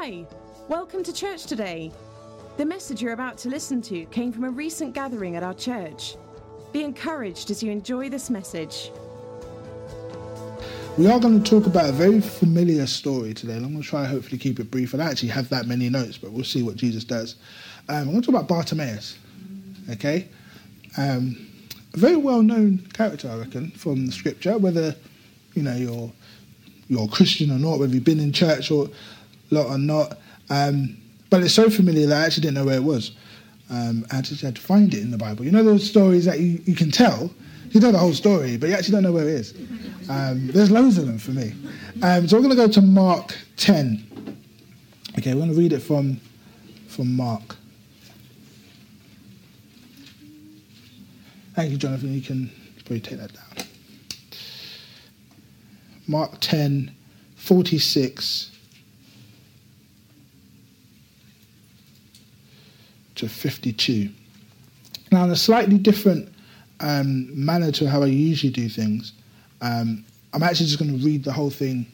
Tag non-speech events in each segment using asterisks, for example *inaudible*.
Hi, welcome to church today. The message you're about to listen to came from a recent gathering at our church. Be encouraged as you enjoy this message. We are going to talk about a very familiar story today, and I'm going to try hopefully keep it brief. I don't actually have that many notes, but we'll see what Jesus does. Um, I'm going to talk about Bartimaeus, okay? Um, a very well-known character, I reckon, from the scripture, whether, you know, you're, you're a Christian or not, whether you've been in church or lot or not. Um, but it's so familiar that I actually didn't know where it was. Um, I just had to find it in the Bible. You know those stories that you, you can tell, you know the whole story, but you actually don't know where it is. Um, there's loads of them for me. Um, so we're going to go to Mark 10. Okay, we're going to read it from, from Mark. Thank you, Jonathan. You can probably take that down. Mark 10, 46 to 52. Now, in a slightly different um, manner to how I usually do things, um, I'm actually just going to read the whole thing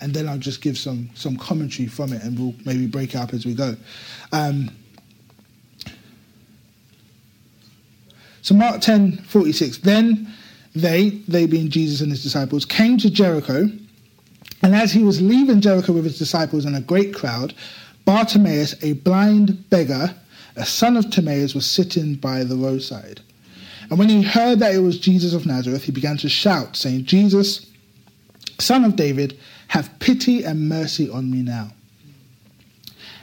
and then I'll just give some, some commentary from it and we'll maybe break up as we go. Um, so, Mark 10 46. Then they, they being Jesus and his disciples, came to Jericho. And as he was leaving Jericho with his disciples and a great crowd, Bartimaeus, a blind beggar, a son of Timaeus was sitting by the roadside. And when he heard that it was Jesus of Nazareth, he began to shout, saying, Jesus, son of David, have pity and mercy on me now.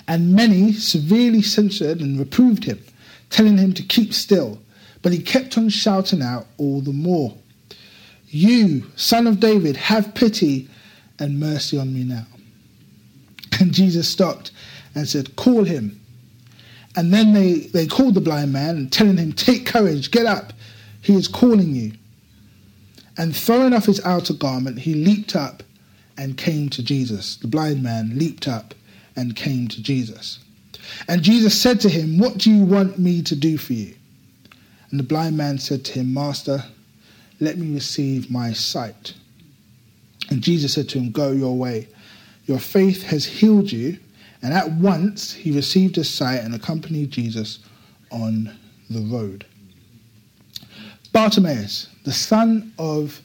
And many severely censured and reproved him, telling him to keep still. But he kept on shouting out all the more, You, son of David, have pity and mercy on me now. And Jesus stopped and said, Call him. And then they, they called the blind man and telling him, Take courage, get up, he is calling you. And throwing off his outer garment, he leaped up and came to Jesus. The blind man leaped up and came to Jesus. And Jesus said to him, What do you want me to do for you? And the blind man said to him, Master, let me receive my sight. And Jesus said to him, Go your way. Your faith has healed you. And at once he received his sight and accompanied Jesus on the road. Bartimaeus, the son of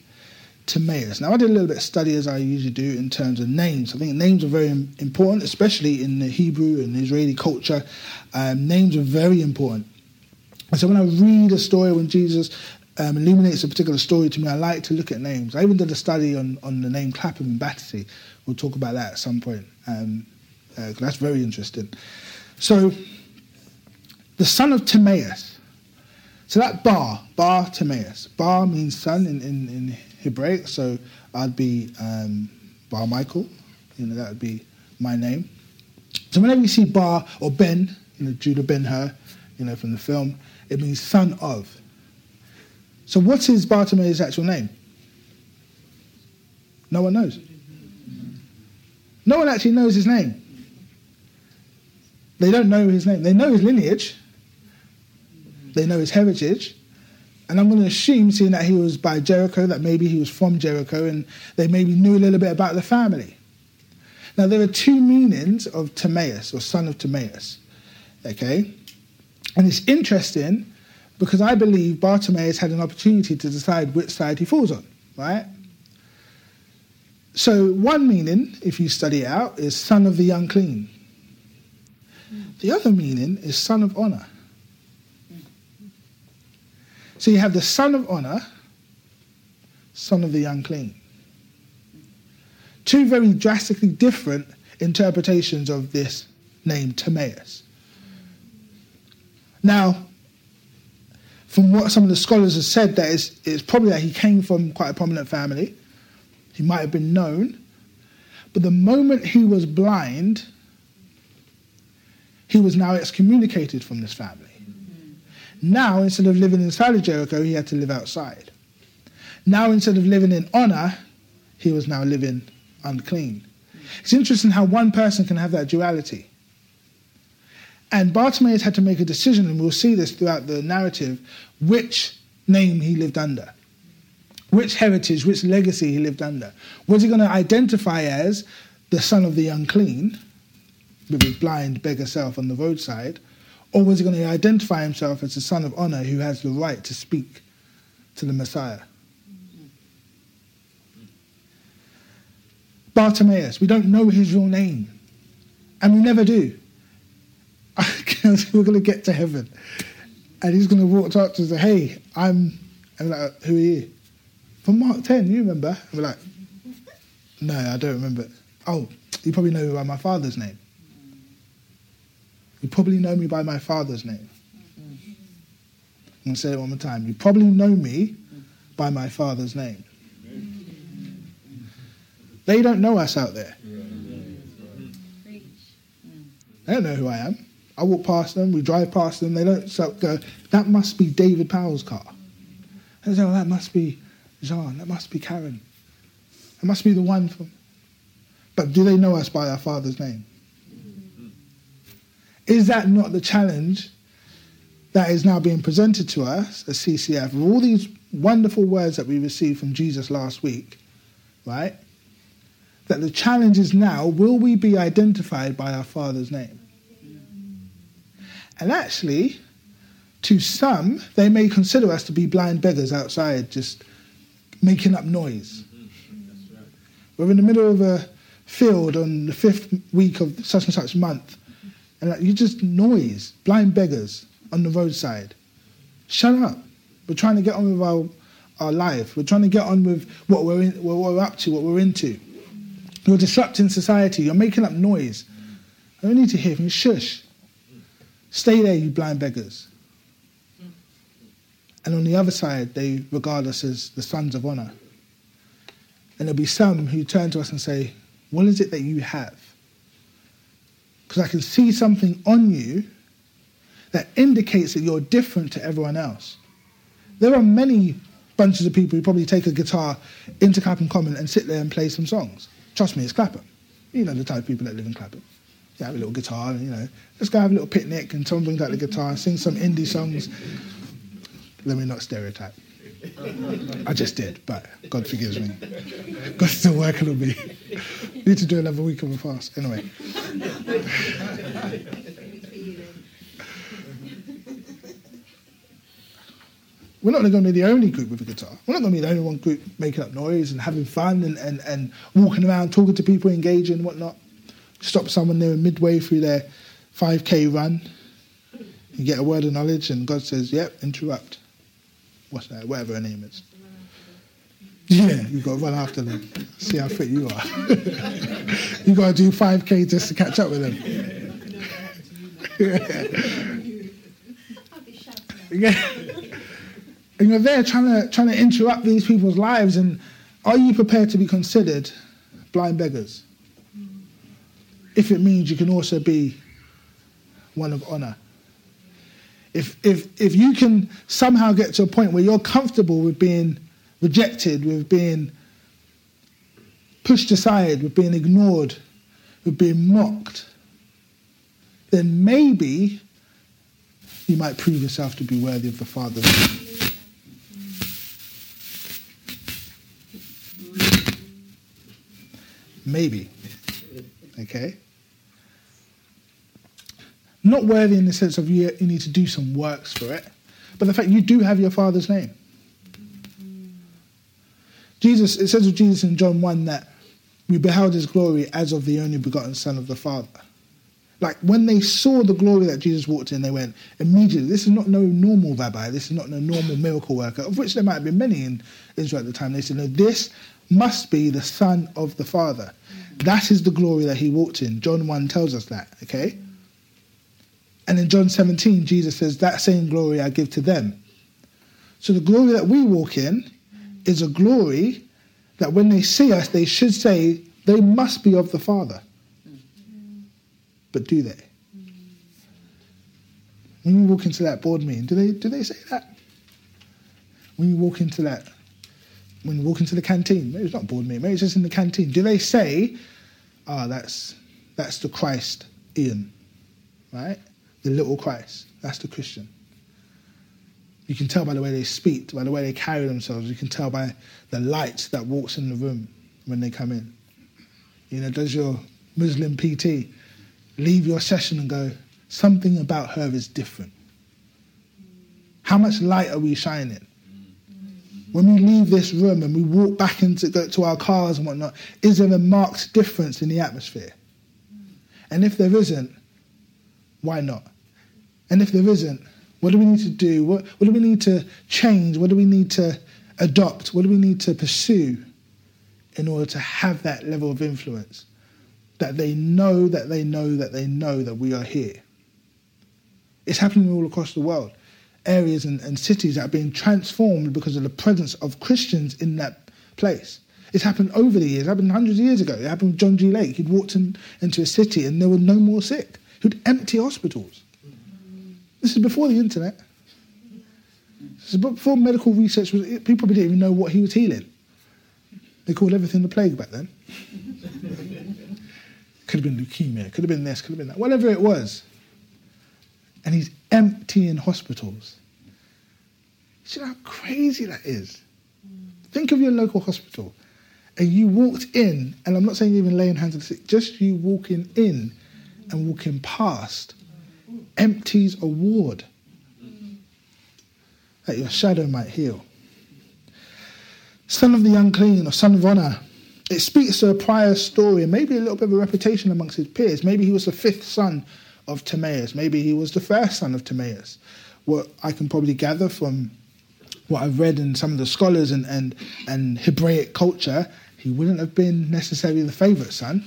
Timaeus. Now, I did a little bit of study as I usually do in terms of names. I think names are very important, especially in the Hebrew and Israeli culture. Um, names are very important. And so when I read a story, when Jesus um, illuminates a particular story to me, I like to look at names. I even did a study on, on the name Clapham and Battersea. We'll talk about that at some point. Um, uh, that's very interesting. So, the son of Timaeus. So that Bar, Bar Timaeus. Bar means son in, in, in Hebraic, so I'd be um, Bar Michael. You know, that would be my name. So whenever you see Bar or Ben, you know, Judah Ben Hur, you know, from the film, it means son of. So what's his Bartimaeus' actual name? No one knows. No one actually knows his name. They don't know his name. They know his lineage. They know his heritage. And I'm going to assume, seeing that he was by Jericho, that maybe he was from Jericho and they maybe knew a little bit about the family. Now, there are two meanings of Timaeus, or son of Timaeus. Okay? And it's interesting because I believe Bartimaeus had an opportunity to decide which side he falls on, right? So, one meaning, if you study it out, is son of the unclean. The other meaning is son of honor. So you have the son of honor, son of the unclean. Two very drastically different interpretations of this name, Timaeus. Now, from what some of the scholars have said, that it's, it's probably that he came from quite a prominent family. He might have been known. But the moment he was blind, he was now excommunicated from this family. Now, instead of living inside of Jericho, he had to live outside. Now, instead of living in honor, he was now living unclean. It's interesting how one person can have that duality. And Bartimaeus had to make a decision, and we'll see this throughout the narrative, which name he lived under, which heritage, which legacy he lived under. Was he going to identify as the son of the unclean, with his blind beggar self on the roadside? Or was he going to identify himself as the son of honor who has the right to speak to the Messiah? Bartimaeus, we don't know his real name, and we never do. *laughs* We're going to get to heaven, and he's going to walk up to us and say, Hey, I'm, I'm like, Who are you? From Mark 10, you remember? We're like, No, I don't remember. Oh, you probably know by my father's name. You probably know me by my father's name. I'm going to say it one more time. You probably know me by my father's name. They don't know us out there. They don't know who I am. I walk past them, we drive past them, they don't go, that must be David Powell's car. They say, oh, that must be Jean, that must be Karen. That must be the one from. But do they know us by our Father's name? Is that not the challenge that is now being presented to us as CCF all these wonderful words that we received from Jesus last week, right? That the challenge is now will we be identified by our Father's name? And actually, to some, they may consider us to be blind beggars outside just making up noise. We're in the middle of a field on the fifth week of such and such month, and you just noise, blind beggars on the roadside. Shut up. We're trying to get on with our, our life. We're trying to get on with what we're, in, what we're up to, what we're into. You're disrupting society. You're making up noise. I don't need to hear from you. Shush. Stay there, you blind beggars. And on the other side, they regard us as the sons of honor. And there'll be some who turn to us and say, What is it that you have? Because I can see something on you that indicates that you're different to everyone else. There are many bunches of people who probably take a guitar into Clapham Common and sit there and play some songs. Trust me, it's Clapham. You know the type of people that live in Clapham. You have a little guitar, and, you know, let's go have a little picnic and someone brings out the guitar, sing some indie songs. Let me not stereotype. I just did, but God forgives me. God's still working on me. Need to do another week of a fast. Anyway. We're not going to be the only group with a guitar. We're not going to be the only one group making up noise and having fun and, and, and walking around, talking to people, engaging and whatnot. Stop someone there midway through their 5K run. You get a word of knowledge, and God says, Yep, interrupt. What's that? Whatever her name is. Yeah, you got to run after them. See how fit you are. *laughs* you got to do 5K just to catch up with them. yeah. *laughs* And you're there trying to trying to interrupt these people's lives, and are you prepared to be considered blind beggars? If it means you can also be one of honor. If if if you can somehow get to a point where you're comfortable with being rejected, with being pushed aside, with being ignored, with being mocked, then maybe you might prove yourself to be worthy of the Father. Maybe. Okay? Not worthy in the sense of you, you need to do some works for it, but the fact you do have your Father's name. Jesus, it says of Jesus in John 1 that we beheld his glory as of the only begotten Son of the Father. Like when they saw the glory that Jesus walked in, they went immediately, this is not no normal rabbi, this is not no normal miracle worker, of which there might have been many in Israel at the time. They said, no, this must be the Son of the Father. That is the glory that he walked in. John 1 tells us that, okay? And in John 17, Jesus says, That same glory I give to them. So the glory that we walk in is a glory that when they see us, they should say, They must be of the Father. But do they? When you walk into that board meeting, do they, do they say that? When you walk into that when you walk into the canteen, maybe it's not board meeting, maybe it's just in the canteen, do they say, ah, oh, that's, that's the Christ, Ian, right? The little Christ, that's the Christian. You can tell by the way they speak, by the way they carry themselves. You can tell by the light that walks in the room when they come in. You know, does your Muslim PT leave your session and go, something about her is different? How much light are we shining? When we leave this room and we walk back into to our cars and whatnot, is there a marked difference in the atmosphere? And if there isn't, why not? And if there isn't, what do we need to do? What, what do we need to change? What do we need to adopt? What do we need to pursue in order to have that level of influence? That they know that they know that they know that we are here. It's happening all across the world. Areas and, and cities that are being transformed because of the presence of Christians in that place. It's happened over the years. It happened hundreds of years ago. It happened with John G. Lake. He'd walked in, into a city and there were no more sick. He'd empty hospitals. This is before the internet. This is before medical research was. People didn't even know what he was healing. They called everything the plague back then. could have been leukemia. Could have been this. Could have been that. Whatever it was. And he's emptying hospitals. You know how crazy that is. Think of your local hospital and you walked in, and I'm not saying you're even laying hands on the sick, just you walking in and walking past empties a ward that your shadow might heal. Son of the unclean or son of honor. It speaks to a prior story and maybe a little bit of a reputation amongst his peers. Maybe he was the fifth son of Timaeus. Maybe he was the first son of Timaeus. What I can probably gather from what I've read in some of the scholars and, and, and Hebraic culture, he wouldn't have been necessarily the favourite son.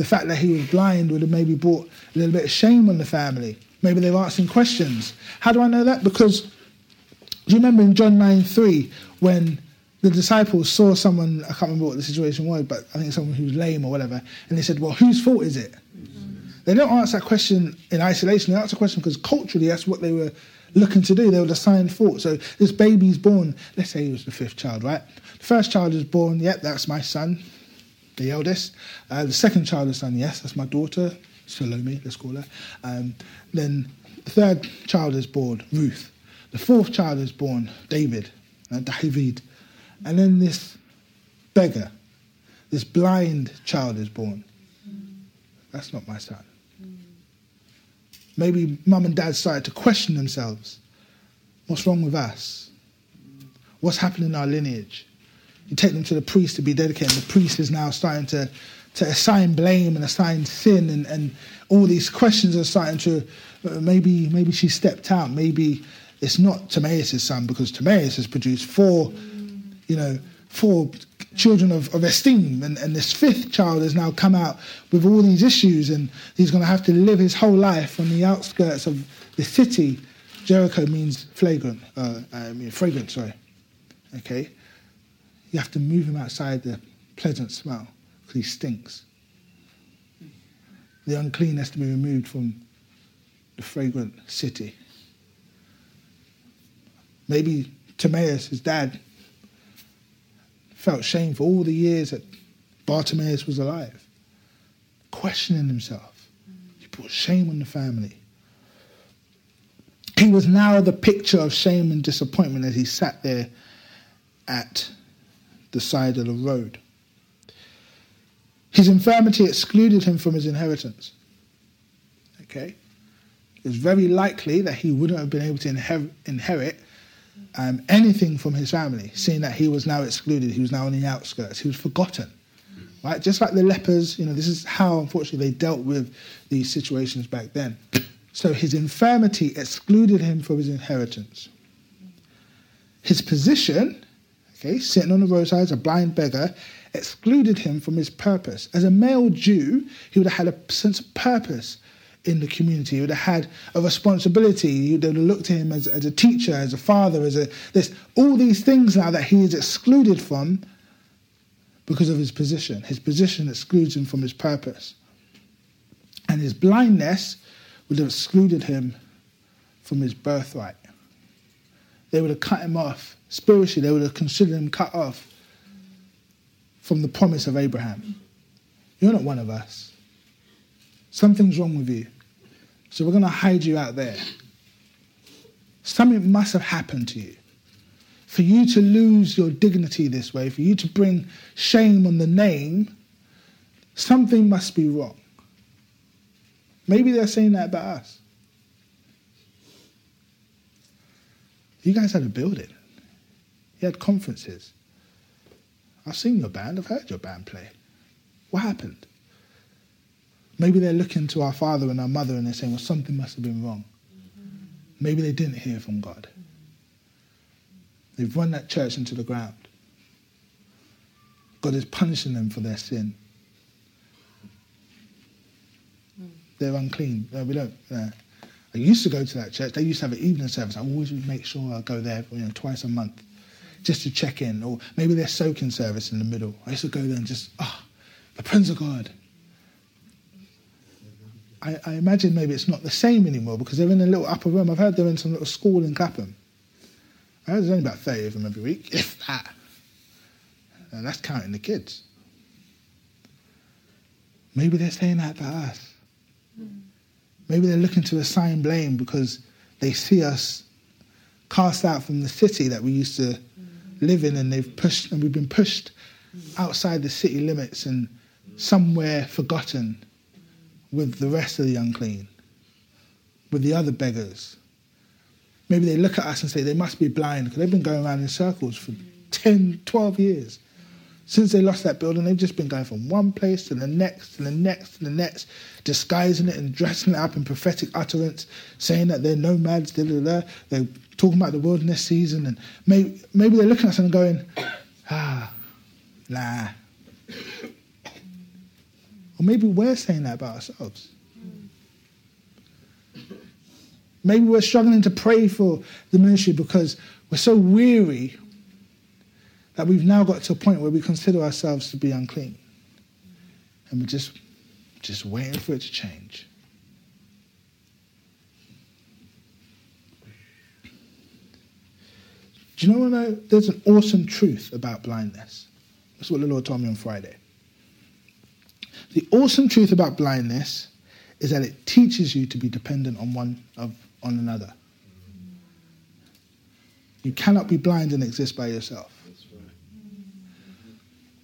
The fact that he was blind would have maybe brought a little bit of shame on the family. Maybe they were asking questions. How do I know that? Because do you remember in John 9 3 when the disciples saw someone, I can't remember what the situation was, but I think someone who was lame or whatever, and they said, Well, whose fault is it? They don't answer that question in isolation. They answer the question because culturally that's what they were looking to do. They were assigned fault. So this baby's born, let's say he was the fifth child, right? The first child is born, yep, that's my son, the eldest. Uh, the second child is son, yes, that's my daughter, Salome, let's call her. Um, then the third child is born, Ruth. The fourth child is born, David, uh, David. And then this beggar, this blind child is born. That's not my son. Maybe mum and dad started to question themselves. What's wrong with us? What's happening in our lineage? You take them to the priest to be dedicated, and the priest is now starting to, to assign blame and assign sin, and, and all these questions are starting to uh, maybe maybe she stepped out, maybe it's not Timaeus' son because Timaeus has produced four, you know, four children of, of esteem. And, and this fifth child has now come out with all these issues, and he's going to have to live his whole life on the outskirts of the city. Jericho means flagrant, uh, I mean fragrant, sorry. Okay? You have to move him outside the pleasant smell because he stinks. The unclean has to be removed from the fragrant city. Maybe Timaeus, his dad, felt shame for all the years that Bartimaeus was alive, questioning himself. He brought shame on the family. He was now the picture of shame and disappointment as he sat there at the side of the road. His infirmity excluded him from his inheritance. Okay? It's very likely that he wouldn't have been able to inher- inherit um, anything from his family, seeing that he was now excluded, he was now on the outskirts, he was forgotten. Right? Just like the lepers, you know, this is how unfortunately they dealt with these situations back then. *clears throat* So his infirmity excluded him from his inheritance. His position, okay, sitting on the roadside as a blind beggar, excluded him from his purpose. As a male Jew, he would have had a sense of purpose in the community. He would have had a responsibility. They would have looked to him as, as a teacher, as a father, as a this. All these things now that he is excluded from because of his position. His position excludes him from his purpose. And his blindness would have excluded him from his birthright. They would have cut him off. Spiritually, they would have considered him cut off from the promise of Abraham. You're not one of us. Something's wrong with you. So we're going to hide you out there. Something must have happened to you. For you to lose your dignity this way, for you to bring shame on the name, something must be wrong. Maybe they're saying that about us. You guys had a building. You had conferences. I've seen your band. I've heard your band play. What happened? Maybe they're looking to our father and our mother and they're saying, well, something must have been wrong. Maybe they didn't hear from God. They've run that church into the ground. God is punishing them for their sin. They're unclean. No, we don't. Uh, I used to go to that church. They used to have an evening service. I always would make sure I go there, you know, twice a month, just to check in. Or maybe their soaking service in the middle. I used to go there and just, ah, oh, the Prince of God. I, I, imagine maybe it's not the same anymore because they're in a little upper room. I've heard they're in some little school in Clapham. I heard there's only about 30 of them every week, *laughs* if that. And that's counting the kids. Maybe they're saying that to us. Maybe they're looking to assign blame because they see us cast out from the city that we used to live in and they've pushed and we've been pushed outside the city limits and somewhere forgotten with the rest of the unclean, with the other beggars. Maybe they look at us and say they must be blind because they've been going around in circles for 10, 12 years. Since they lost that building, they've just been going from one place to the next, to the next, to the next, disguising it and dressing it up in prophetic utterance, saying that they're nomads, da, da, da. They're talking about the wilderness season, and maybe, maybe they're looking at us and going, ah, nah. Or maybe we're saying that about ourselves. Maybe we're struggling to pray for the ministry because we're so weary that we've now got to a point where we consider ourselves to be unclean. And we're just, just waiting for it to change. Do you know what? There's an awesome truth about blindness. That's what the Lord told me on Friday. The awesome truth about blindness is that it teaches you to be dependent on one of on another. You cannot be blind and exist by yourself.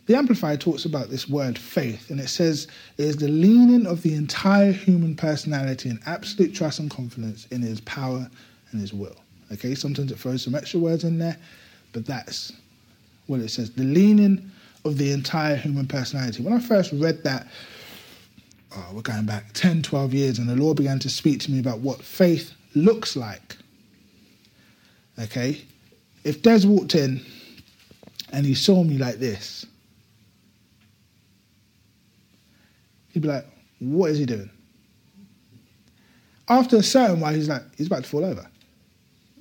The Amplified talks about this word faith, and it says it is the leaning of the entire human personality in absolute trust and confidence in his power and his will. Okay, sometimes it throws some extra words in there, but that's what it says. The leaning of the entire human personality. When I first read that, oh, we're going back 10, 12 years, and the Lord began to speak to me about what faith looks like. Okay? If Des walked in and he saw me like this, he'd be like, What is he doing? After a certain while, he's like, He's about to fall over.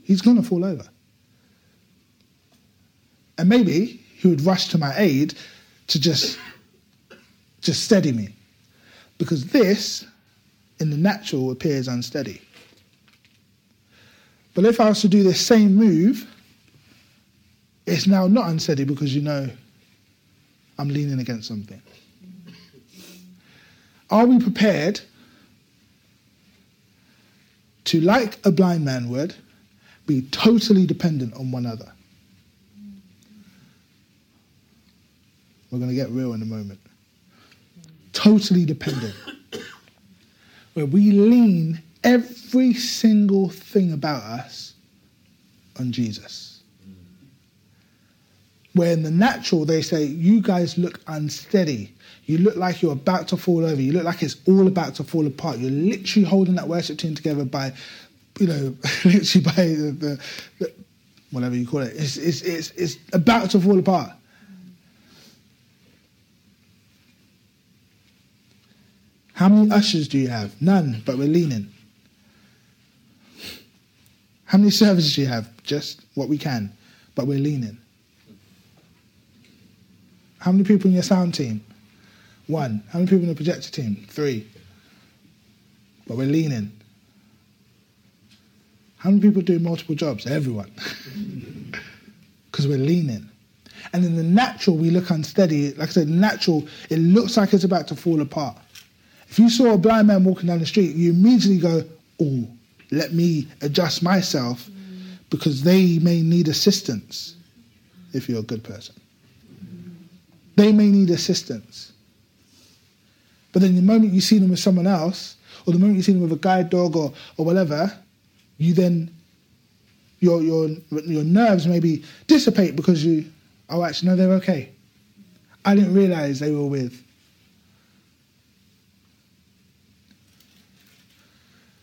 He's going to fall over. And maybe he would rush to my aid to just, just steady me. Because this, in the natural, appears unsteady. But if I was to do the same move, it's now not unsteady because you know I'm leaning against something. Are we prepared to, like a blind man would, be totally dependent on one another? We're going to get real in a moment. Totally dependent. *coughs* Where we lean every single thing about us on Jesus. Where in the natural they say, You guys look unsteady. You look like you're about to fall over. You look like it's all about to fall apart. You're literally holding that worship team together by, you know, *laughs* literally by the, the, the whatever you call it. It's, it's, it's, it's about to fall apart. How many ushers do you have? None, but we're leaning. How many services do you have? Just what we can, but we're leaning. How many people in your sound team? One. How many people in the projector team? Three. But we're leaning. How many people do multiple jobs? Everyone. *laughs* Because we're leaning. And in the natural, we look unsteady. Like I said, natural, it looks like it's about to fall apart. If you saw a blind man walking down the street, you immediately go, oh, let me adjust myself because they may need assistance if you're a good person. They may need assistance. But then the moment you see them with someone else, or the moment you see them with a guide dog or, or whatever, you then your your your nerves maybe dissipate because you oh actually no they're okay. I didn't realize they were with.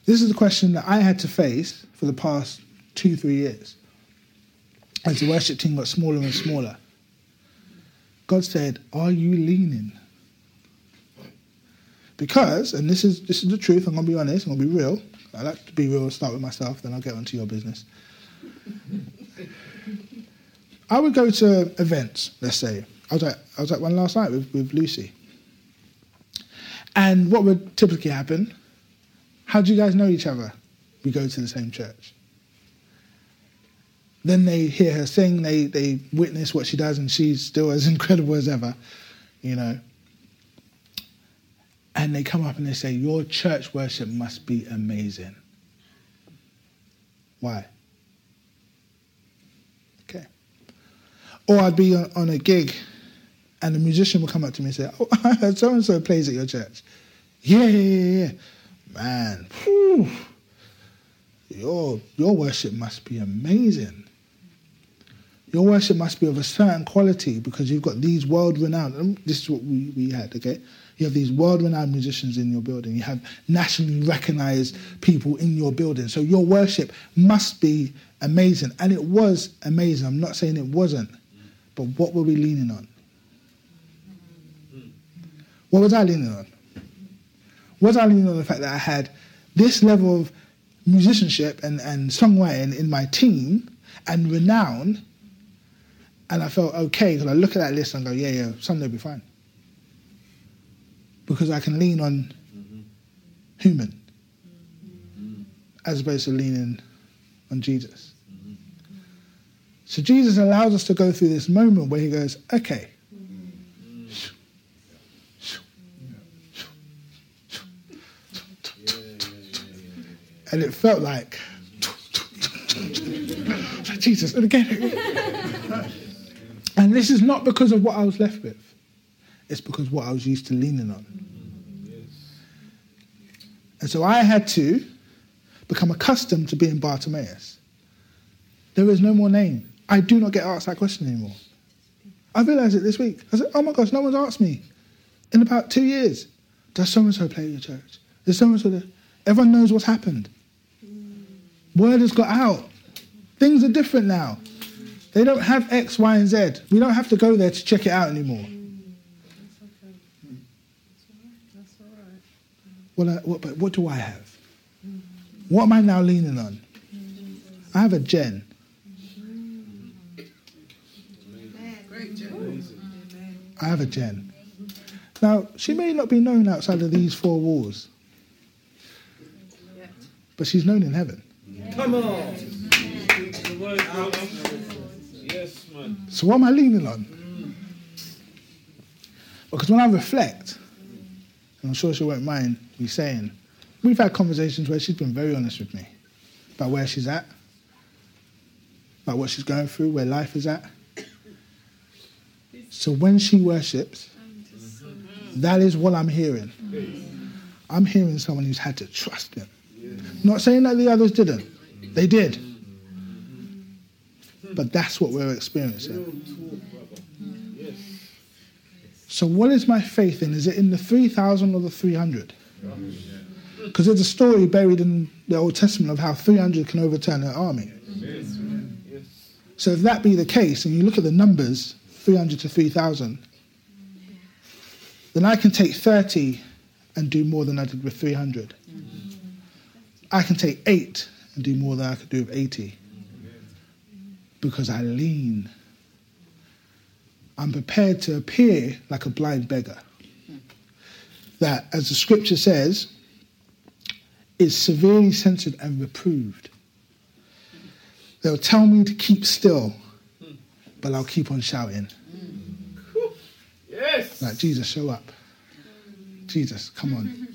This is the question that I had to face for the past two, three years. As the worship team got smaller and smaller. God said, Are you leaning? Because, and this is this is the truth, I'm gonna be honest, I'm gonna be real. I like to be real, and start with myself, then I'll get onto your business. I would go to events, let's say. I was at, I was at one last night with, with Lucy. And what would typically happen? How do you guys know each other? We go to the same church. Then they hear her sing, they, they witness what she does, and she's still as *laughs* incredible as ever, you know. And they come up and they say, Your church worship must be amazing. Why? Okay. Or I'd be on, a gig and the musician would come up to me and say, Oh, *laughs* I heard so and so plays at your church. Yeah, yeah, yeah, yeah. Man, whew, your, your worship must be amazing. Your worship must be of a certain quality because you've got these world renowned. Um, this is what we, we had, okay? You have these world renowned musicians in your building. You have nationally recognized people in your building. So your worship must be amazing. And it was amazing. I'm not saying it wasn't. But what were we leaning on? What was I leaning on? Was I leaning on the fact that I had this level of musicianship and, and songwriting in my team and renown and I felt okay because I look at that list and go, yeah, yeah, Sunday will be fine. Because I can lean on human as opposed to leaning on Jesus. So Jesus allows us to go through this moment where he goes, okay. And it felt like, *laughs* Jesus, and again. *laughs* And this is not because of what I was left with, it's because what I was used to leaning on. And so I had to become accustomed to being Bartimaeus. There is no more name. I do not get asked that question anymore. I realized it this week. I said, oh my gosh, no one's asked me in about two years. Does so and so play at your church? Does so and so. Everyone knows what's happened. Word has got out. Things are different now. They don't have X, Y, and Z. We don't have to go there to check it out anymore. What, I, what, but what do I have? What am I now leaning on? I have a Jen. I have a Jen. Now, she may not be known outside of these four walls, but she's known in heaven. Come on. So what am I leaning on? Because when I reflect, I'm sure she won't mind me saying, we've had conversations where she's been very honest with me about where she's at, about what she's going through, where life is at. So when she worships, that is what I'm hearing. I'm hearing someone who's had to trust him. Not saying that the others didn't, they did. But that's what we're experiencing. So, what is my faith in? Is it in the 3,000 or the 300? Because there's a story buried in the Old Testament of how 300 can overturn an army. So, if that be the case, and you look at the numbers 300 to 3,000, then I can take 30 and do more than I did with 300. I can take 8 and do more than I could do with 80 because I lean. I'm prepared to appear like a blind beggar. That, as the scripture says, is severely censored and reproved. They'll tell me to keep still, but I'll keep on shouting. Yes. Like, Jesus, show up. Jesus, come on.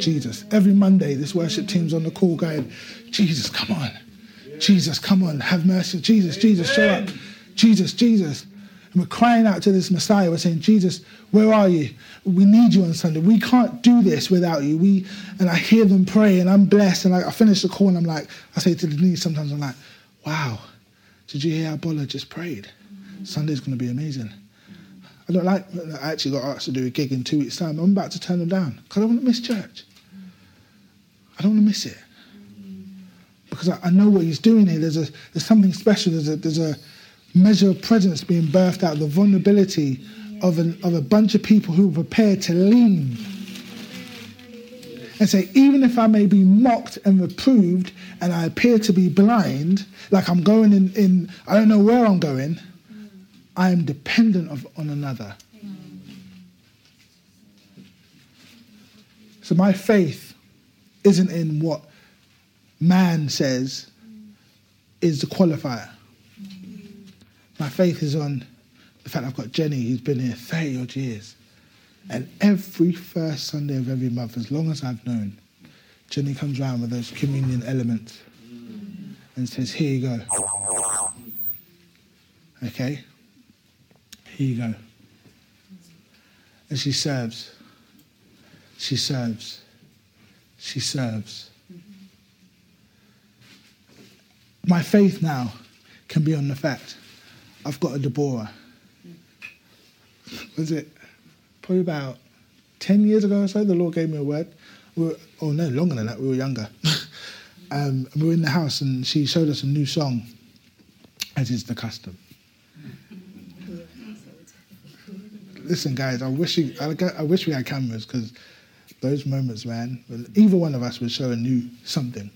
Jesus. Every Monday, this worship team's on the call going, Jesus, come on. Jesus, come on, have mercy. Jesus, Jesus, show up. Jesus, Jesus. And we're crying out to this Messiah. We're saying, Jesus, where are you? We need you on Sunday. We can't do this without you. We and I hear them pray, and I'm blessed. And I, I finish the call, and I'm like, I say to Denise sometimes, I'm like, wow, did you hear how Bola just prayed? Sunday's going to be amazing. I don't like. I actually got asked to do a gig in two weeks' time. I'm about to turn them down because I don't want to miss church. I don't want to miss it because I, I, know what he's doing here. There's a there's something special. There's a there's a measure of presence being birthed out. of The vulnerability of an, of a bunch of people who are prepared to lean and say, even if I may be mocked and reproved, and I appear to be blind, like I'm going in, in I don't know where I'm going I am dependent of, on another. So my faith isn't in what man says is the qualifier. My faith is on the fact I've got Jenny, who's been here 30 odd years. And every first Sunday of every month, as long as I've known, Jenny comes round with those communion elements and says, Here you go. Okay? Here you go. And she serves. She serves. She serves. My faith now can be on the fact I've got a Deborah. Was it probably about 10 years ago or so? The Lord gave me a word. We were, oh, no, longer than that. We were younger. *laughs* um, we were in the house and she showed us a new song, as is the custom. listen, guys, I wish you, I, I wish we had cameras because those moments, man, either one of us would show a new something.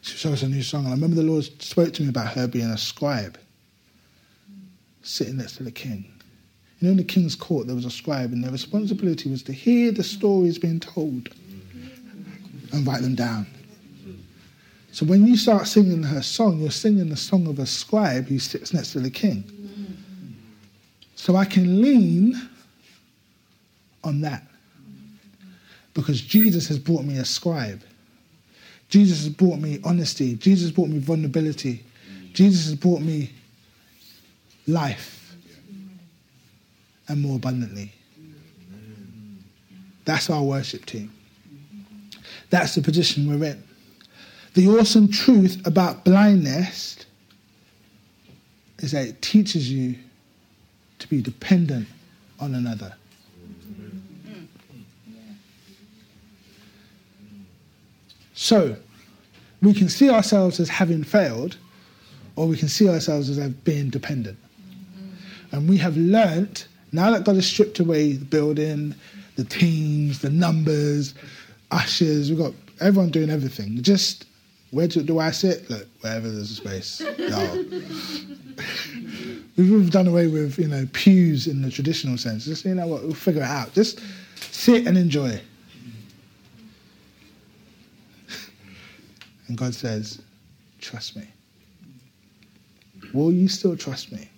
She showed us a new song, and I remember the Lord spoke to me about her being a scribe, sitting next to the king. You know, in the king's court, there was a scribe, and their responsibility was to hear the stories being told and write them down. So when you start singing her song, you're singing the song of a scribe who sits next to the king. So I can lean on that. Because Jesus has brought me a scribe. Jesus has brought me honesty. Jesus brought me vulnerability. Jesus has brought me life and more abundantly. That's our worship team. That's the position we're in. The awesome truth about blindness is that it teaches you to be dependent on another. So, we can see ourselves as having failed, or we can see ourselves as being dependent. And we have learnt, now that God has stripped away the building, the teams, the numbers, ushers, we've got everyone doing everything. Just where do, do I sit? Look, wherever there's a space. *laughs* *laughs* We've done away with, you know, pews in the traditional sense. Just, you know what, we'll figure it out. Just sit and enjoy. *laughs* and God says, trust me. Will you still trust me?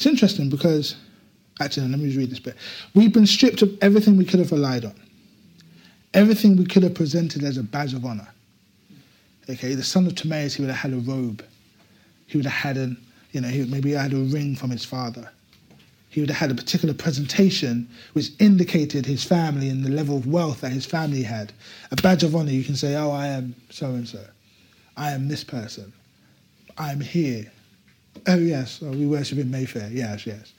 It's interesting because, actually, let me just read this bit. We've been stripped of everything we could have relied on, everything we could have presented as a badge of honor. Okay, the son of Timaeus, he would have had a robe. He would have had an, you know, he, maybe had a ring from his father. He would have had a particular presentation which indicated his family and the level of wealth that his family had. A badge of honor, you can say, oh, I am so and so. I am this person. I am here. Oh, yes, oh, we worship in Mayfair. Yes, yes.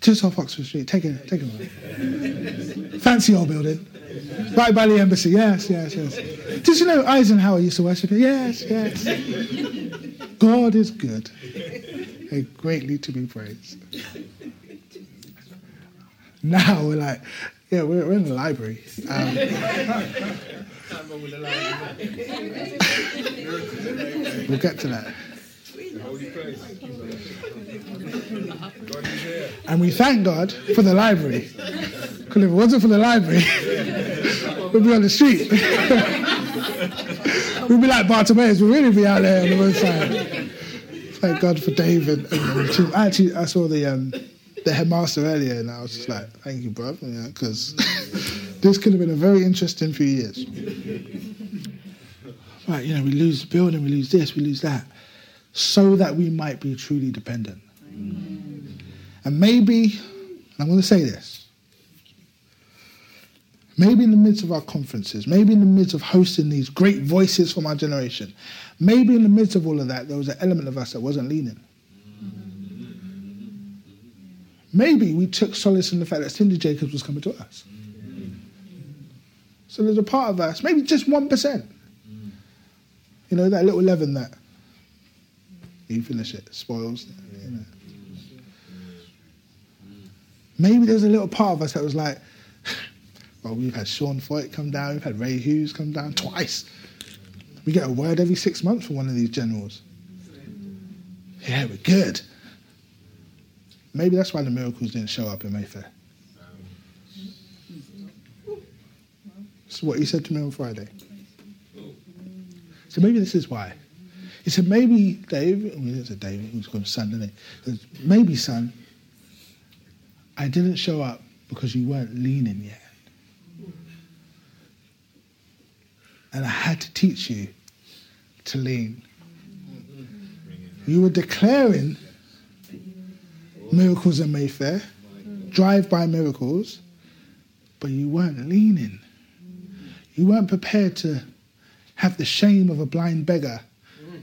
Just off Oxford Street. Take it, take it Fancy old building. Right by the embassy. Yes, yes, yes. Did you know Eisenhower used to worship it? Yes, yes. God is good and greatly to be praised. Now we're like, yeah, we're, we're in the library. Um, we'll get to that. And we thank God for the library. Because if it wasn't for the library, *laughs* we'd be on the street. *laughs* we'd be like Bartimaeus, we'd really be out there on the roadside. Thank God for David. *coughs* Actually, I saw the um, the headmaster earlier, and I was just like, "Thank you, bro," because *laughs* this could have been a very interesting few years. right, you know, we lose the building, we lose this, we lose that, so that we might be truly dependent. Mm. And maybe, and I'm going to say this, maybe in the midst of our conferences, maybe in the midst of hosting these great voices from our generation, maybe in the midst of all of that, there was an element of us that wasn't leaning. Maybe we took solace in the fact that Cindy Jacobs was coming to us. So there's a part of us, maybe just 1%. You know, that little leaven that you finish it, spoils. You know. Maybe there's a little part of us that was like, *sighs* well, we've had Sean Feucht come down, we've had Ray Hughes come down twice. We get a word every six months from one of these generals. Yeah, we're good. Maybe that's why the miracles didn't show up in Mayfair. That's what he said to me on Friday. So maybe this is why. He said, maybe, Dave, it's a David, he was called son, didn't he? he said, maybe, son, I didn't show up because you weren't leaning yet. And I had to teach you to lean. You were declaring miracles in Mayfair, drive by miracles, but you weren't leaning. You weren't prepared to have the shame of a blind beggar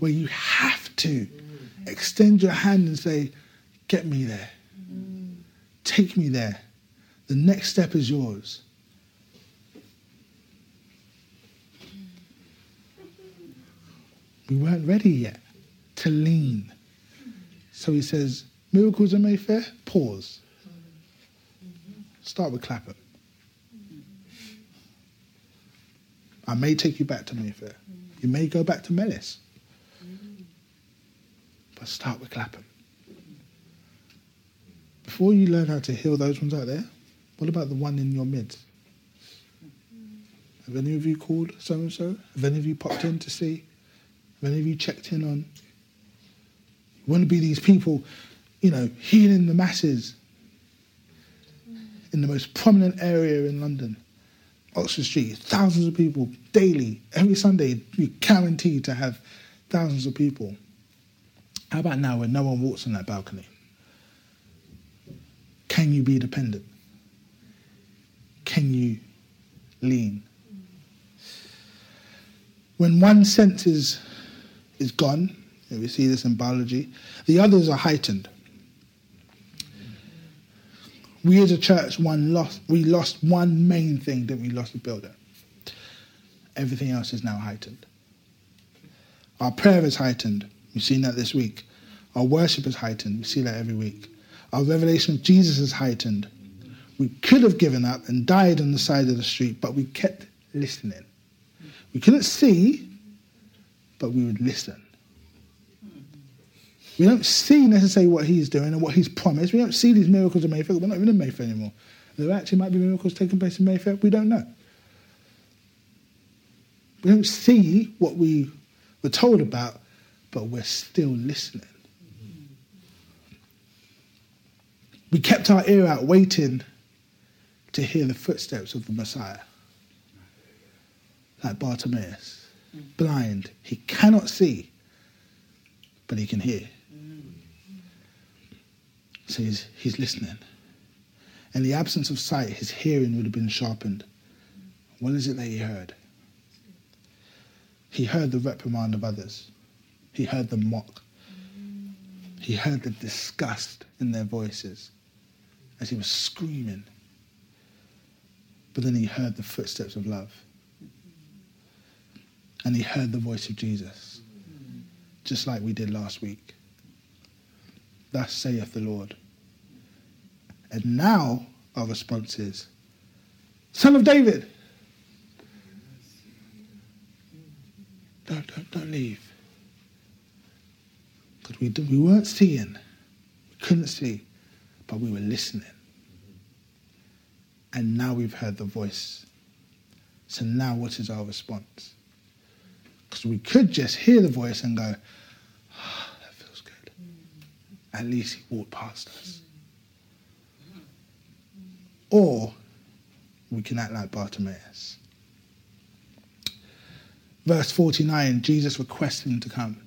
where you have to extend your hand and say, Get me there. Take me there. The next step is yours. We weren't ready yet to lean. So he says, Miracles in Mayfair, pause. Start with Clapham. I may take you back to Mayfair. You may go back to Mellis. But start with Clapham. Before you learn how to heal those ones out there, what about the one in your midst? Have any of you called so and so? Have any of you popped in to see? Have any of you checked in on? You want to be these people, you know, healing the masses in the most prominent area in London. Oxford Street, thousands of people daily, every Sunday, you're guaranteed to have thousands of people. How about now when no one walks on that balcony? Can you be dependent? Can you lean? When one sense is, is gone, we see this in biology, the others are heightened. We as a church, one lost, we lost one main thing, that we? Lost the builder. Everything else is now heightened. Our prayer is heightened. We've seen that this week. Our worship is heightened. We see that every week. Our revelation of Jesus is heightened. We could have given up and died on the side of the street, but we kept listening. We couldn't see, but we would listen. We don't see necessarily what he's doing and what he's promised. We don't see these miracles in Mayfair. We're not even in Mayfair anymore. There actually might be miracles taking place in Mayfair. We don't know. We don't see what we were told about, but we're still listening. We kept our ear out waiting to hear the footsteps of the Messiah. Like Bartimaeus, blind. He cannot see, but he can hear. So he's, he's listening. In the absence of sight, his hearing would have been sharpened. What is it that he heard? He heard the reprimand of others. He heard the mock. He heard the disgust in their voices as he was screaming. But then he heard the footsteps of love. And he heard the voice of Jesus, just like we did last week. Thus saith the Lord. And now our response is, Son of David, don't, don't, don't leave. Because we, we weren't seeing, we couldn't see, but we were listening. And now we've heard the voice. So now what is our response? Because we could just hear the voice and go, oh, that feels good. At least he walked past us. Or we can act like Bartimaeus. verse 49, Jesus requests him to come.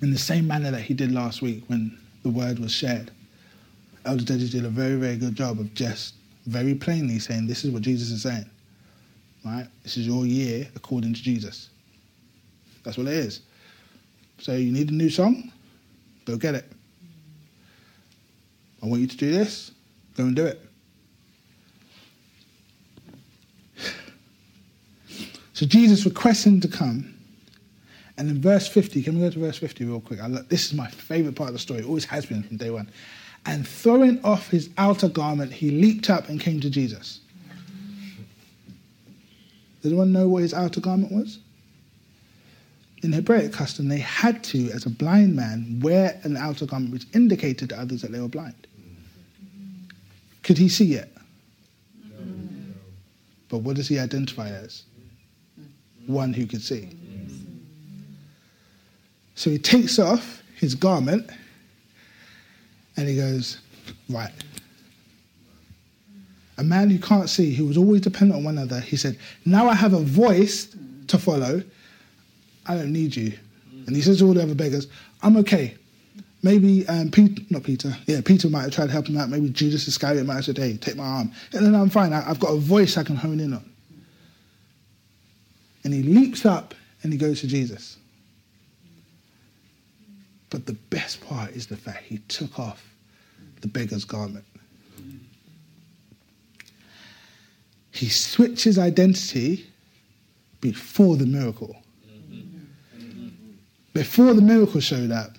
In the same manner that he did last week when the word was shared. Elder Deji did a very, very good job of just very plainly saying, This is what Jesus is saying. Right? This is your year according to Jesus. That's what it is. So you need a new song? Go get it. I want you to do this. Go and do it. *sighs* So Jesus requests him to come. And in verse 50, can we go to verse 50 real quick? Look, this is my favorite part of the story. It always has been from day one. And throwing off his outer garment, he leaped up and came to Jesus. Does anyone know what his outer garment was? In Hebraic custom, they had to, as a blind man, wear an outer garment which indicated to others that they were blind. Could he see it? But what does he identify as? One who could see. So he takes off his garment and he goes, Right. A man who can't see, who was always dependent on one another, he said, Now I have a voice to follow. I don't need you. And he says to all the other beggars, I'm okay. Maybe um, Peter, not Peter, yeah, Peter might have tried to help him out. Maybe Judas Iscariot might have said, hey, take my arm. And then I'm fine. I, have got a voice I can hone in on. And he leaps up and he goes to Jesus. But the best part is the fact he took off the beggar's garment. He switched his identity before the miracle. Before the miracle showed up,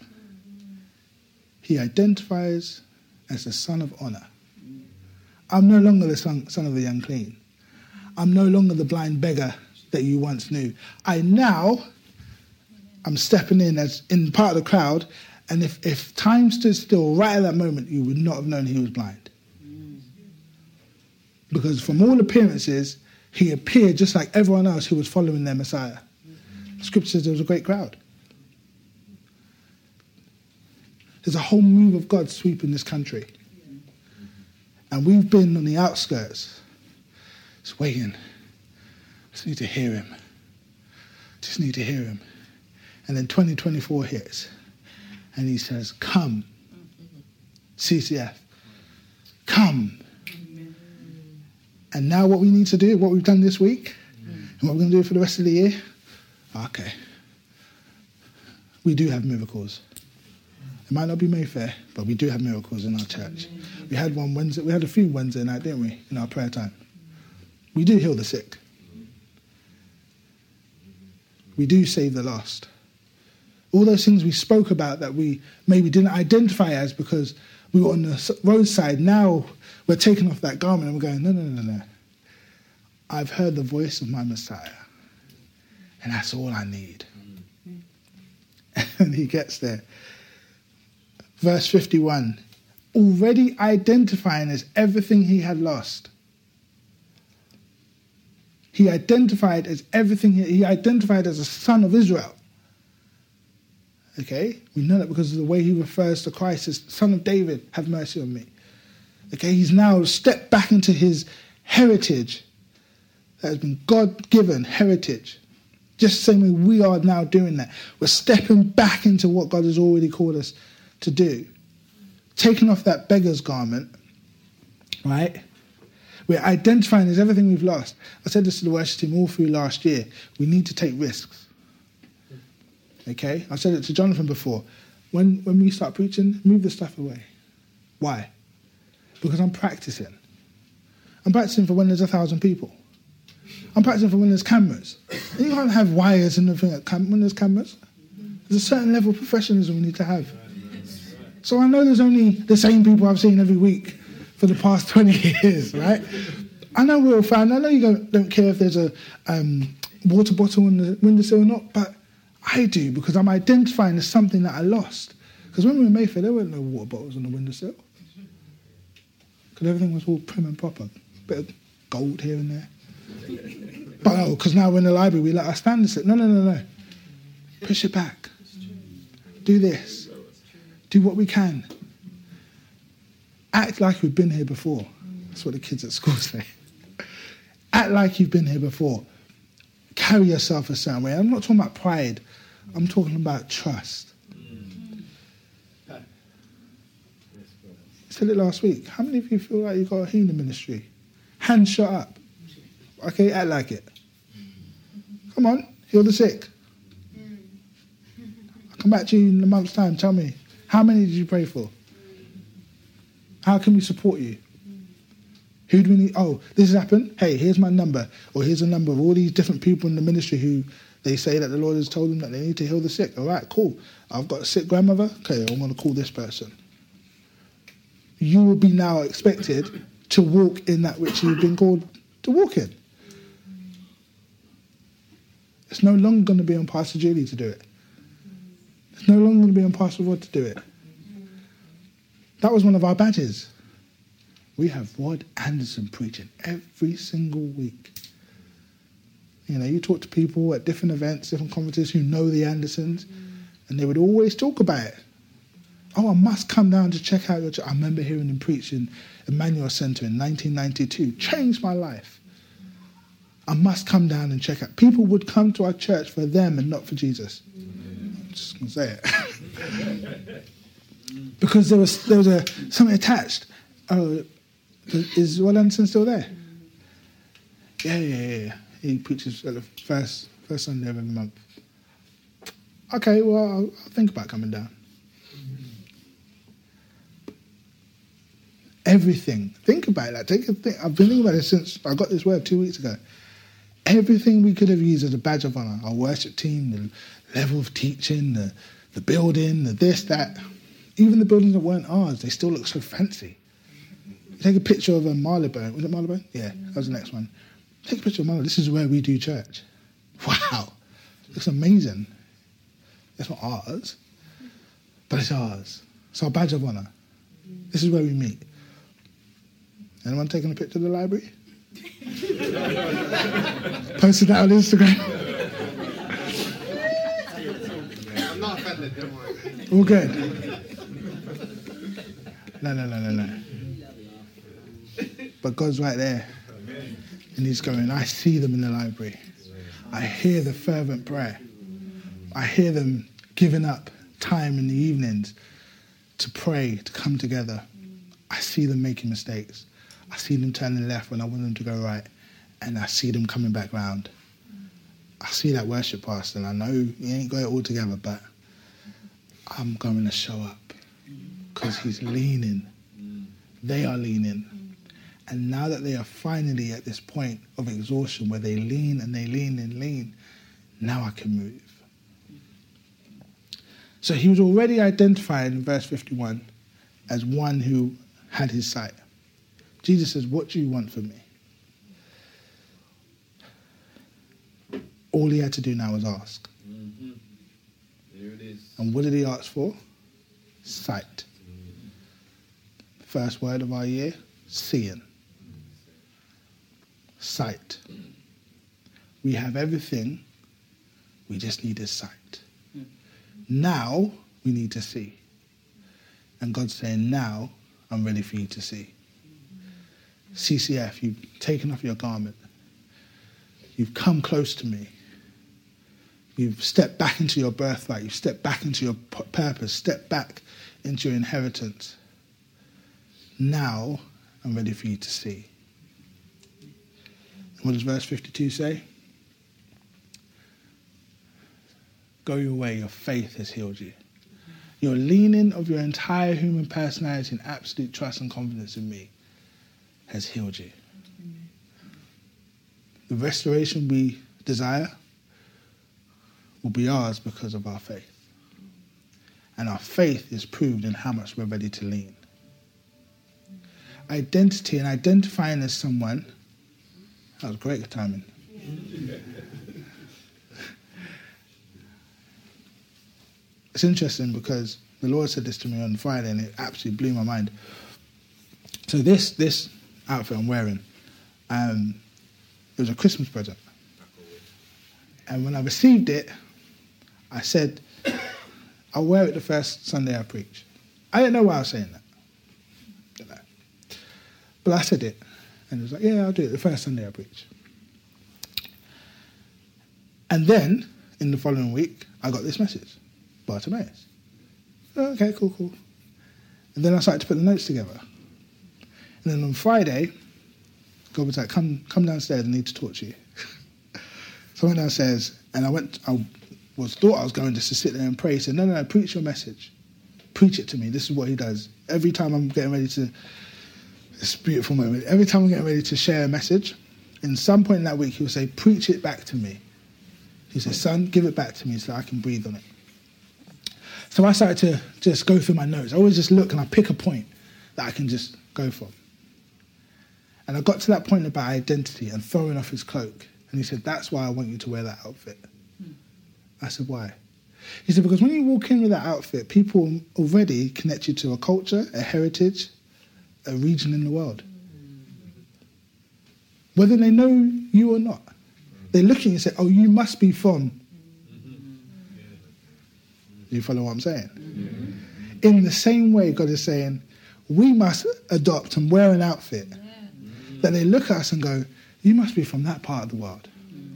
he identifies as the son of honor. I'm no longer the son, son of the unclean. I'm no longer the blind beggar that you once knew. I now I'm stepping in as in part of the crowd, and if, if time stood still right at that moment, you would not have known he was blind. Because from all appearances, he appeared just like everyone else who was following their Messiah. Scripture says there was a great crowd. There's a whole move of God sweeping this country. And we've been on the outskirts, just waiting. Just need to hear him. Just need to hear him. And then 2024 hits. And he says, Come, CCF, come. And now what we need to do, what we've done this week, and what we're going to do for the rest of the year, okay. We do have miracles. It might not be Mayfair, but we do have miracles in our church. We had one Wednesday, we had a few Wednesday night, didn't we, in our prayer time. We do heal the sick. We do save the lost all those things we spoke about that we maybe didn't identify as because we were on the roadside. Now we're taking off that garment and we're going, no, no, no, no. I've heard the voice of my Messiah, and that's all I need. *laughs* And he gets there. Verse 51 already identifying as everything he had lost. He identified as everything, he identified as a son of Israel. Okay? We know that because of the way he refers to Christ as Son of David, have mercy on me. Okay? He's now stepped back into his heritage that has been God given heritage. Just the same way we are now doing that. We're stepping back into what God has already called us to do. Taking off that beggar's garment, right? We're identifying as everything we've lost. I said this to the worship team all through last year. We need to take risks. Okay? I've said it to Jonathan before. When, when we start preaching, move the stuff away. Why? Because I'm practicing. I'm practicing for when there's a thousand people. I'm practicing for when there's cameras. And you can't have wires and everything cam- when there's cameras. There's a certain level of professionalism we need to have. So I know there's only the same people I've seen every week for the past *laughs* 20 years, right? I know we're all fine. I know you don't, don't care if there's a um, water bottle in the windowsill or not, but I do because I'm identifying as something that I lost. Because when we were in Mayfair, there weren't no water bottles on the windowsill. Because everything was all prim and proper. Bit of gold here and there. But oh, because now we're in the library, we let our standards sit. No, no, no, no. Push it back. Do this. Do what we can. Act like we've been here before. That's what the kids at school *laughs* say. Act like you've been here before carry yourself a certain way. I'm not talking about pride, I'm talking about trust. I said it last week. How many of you feel like you've got a healing ministry? Hands shut up. Okay, act like it. Come on, heal the sick. I'll come back to you in a month's time. Tell me, how many did you pray for? How can we support you? Who do we need? Oh, this has happened. Hey, here's my number, or here's a number of all these different people in the ministry who they say that the Lord has told them that they need to heal the sick. All right, cool. I've got a sick grandmother. Okay, I'm going to call this person. You will be now expected to walk in that which you've been called to walk in. It's no longer going to be on Pastor Julie to do it. It's no longer going to be on Pastor Rod to do it. That was one of our badges. We have Rod Anderson preaching every single week. You know, you talk to people at different events, different conferences who know the Andersons, and they would always talk about it. Oh, I must come down to check out your church. I remember hearing him preach in Emmanuel Center in 1992. Changed my life. I must come down and check out. People would come to our church for them and not for Jesus. I'm just going to say it. *laughs* because there was, there was a, something attached. Oh, is Rod Anderson still there? Yeah, yeah, yeah. He preaches at the first first Sunday of every month. Okay, well, I'll, I'll think about coming down. Everything. Think about that. Take a think. I've been thinking about it since I got this word two weeks ago. Everything we could have used as a badge of honor, our worship team, the level of teaching, the, the building, the this, that. Even the buildings that weren't ours, they still look so fancy. Take a picture of a Marylebone. Was it Marylebone? Yeah, that was the next one. Take a picture of Marylebone. This is where we do church. Wow. Looks amazing. It's not ours, but it's ours. It's our badge of honor. This is where we meet. Anyone taking a picture of the library? *laughs* Posted that on Instagram. I'm not offended, don't worry. All good. No, no, no, no, no. But God's right there. And He's going, I see them in the library. I hear the fervent prayer. I hear them giving up time in the evenings to pray, to come together. I see them making mistakes. I see them turning left when I want them to go right. And I see them coming back round. I see that worship pastor, and I know he ain't got it all together, but I'm going to show up because he's leaning. They are leaning. And now that they are finally at this point of exhaustion where they lean and they lean and lean, now I can move. So he was already identified in verse 51 as one who had his sight. Jesus says, What do you want from me? All he had to do now was ask. Mm-hmm. There it is. And what did he ask for? Sight. First word of our year seeing. Sight. We have everything, we just need his sight. Now we need to see. And God's saying, Now I'm ready for you to see. CCF, you've taken off your garment. You've come close to me. You've stepped back into your birthright. You've stepped back into your purpose. Stepped back into your inheritance. Now I'm ready for you to see. What does verse 52 say? Go your way, your faith has healed you. Your leaning of your entire human personality and absolute trust and confidence in me has healed you. The restoration we desire will be ours because of our faith. And our faith is proved in how much we're ready to lean. Identity and identifying as someone, that was great timing. it's interesting because the Lord said this to me on Friday and it absolutely blew my mind. So this this outfit I'm wearing, um, it was a Christmas present. And when I received it, I said, I'll wear it the first Sunday I preach. I didn't know why I was saying that. But I said it. And it was like, yeah, I'll do it the first Sunday I preach. And then in the following week, I got this message Bartimaeus. Oh, okay, cool, cool. And then I started to put the notes together. And then on Friday, God was like, come, come downstairs, I need to talk to you. *laughs* so I went downstairs and I went, I was thought I was going just to sit there and pray. He said, no, no, no, preach your message. Preach it to me. This is what he does. Every time I'm getting ready to, this beautiful moment, every time I'm getting ready to share a message, in some point in that week, he will say, preach it back to me. He said, son, give it back to me so I can breathe on it. So I started to just go through my notes. I always just look and I pick a point that I can just go from. And I got to that point about identity and throwing off his cloak. And he said, That's why I want you to wear that outfit. I said, Why? He said, Because when you walk in with that outfit, people already connect you to a culture, a heritage, a region in the world. Whether they know you or not, they look at you and say, Oh, you must be from. You follow what I'm saying? In the same way, God is saying, we must adopt and wear an outfit that they look at us and go, You must be from that part of the world.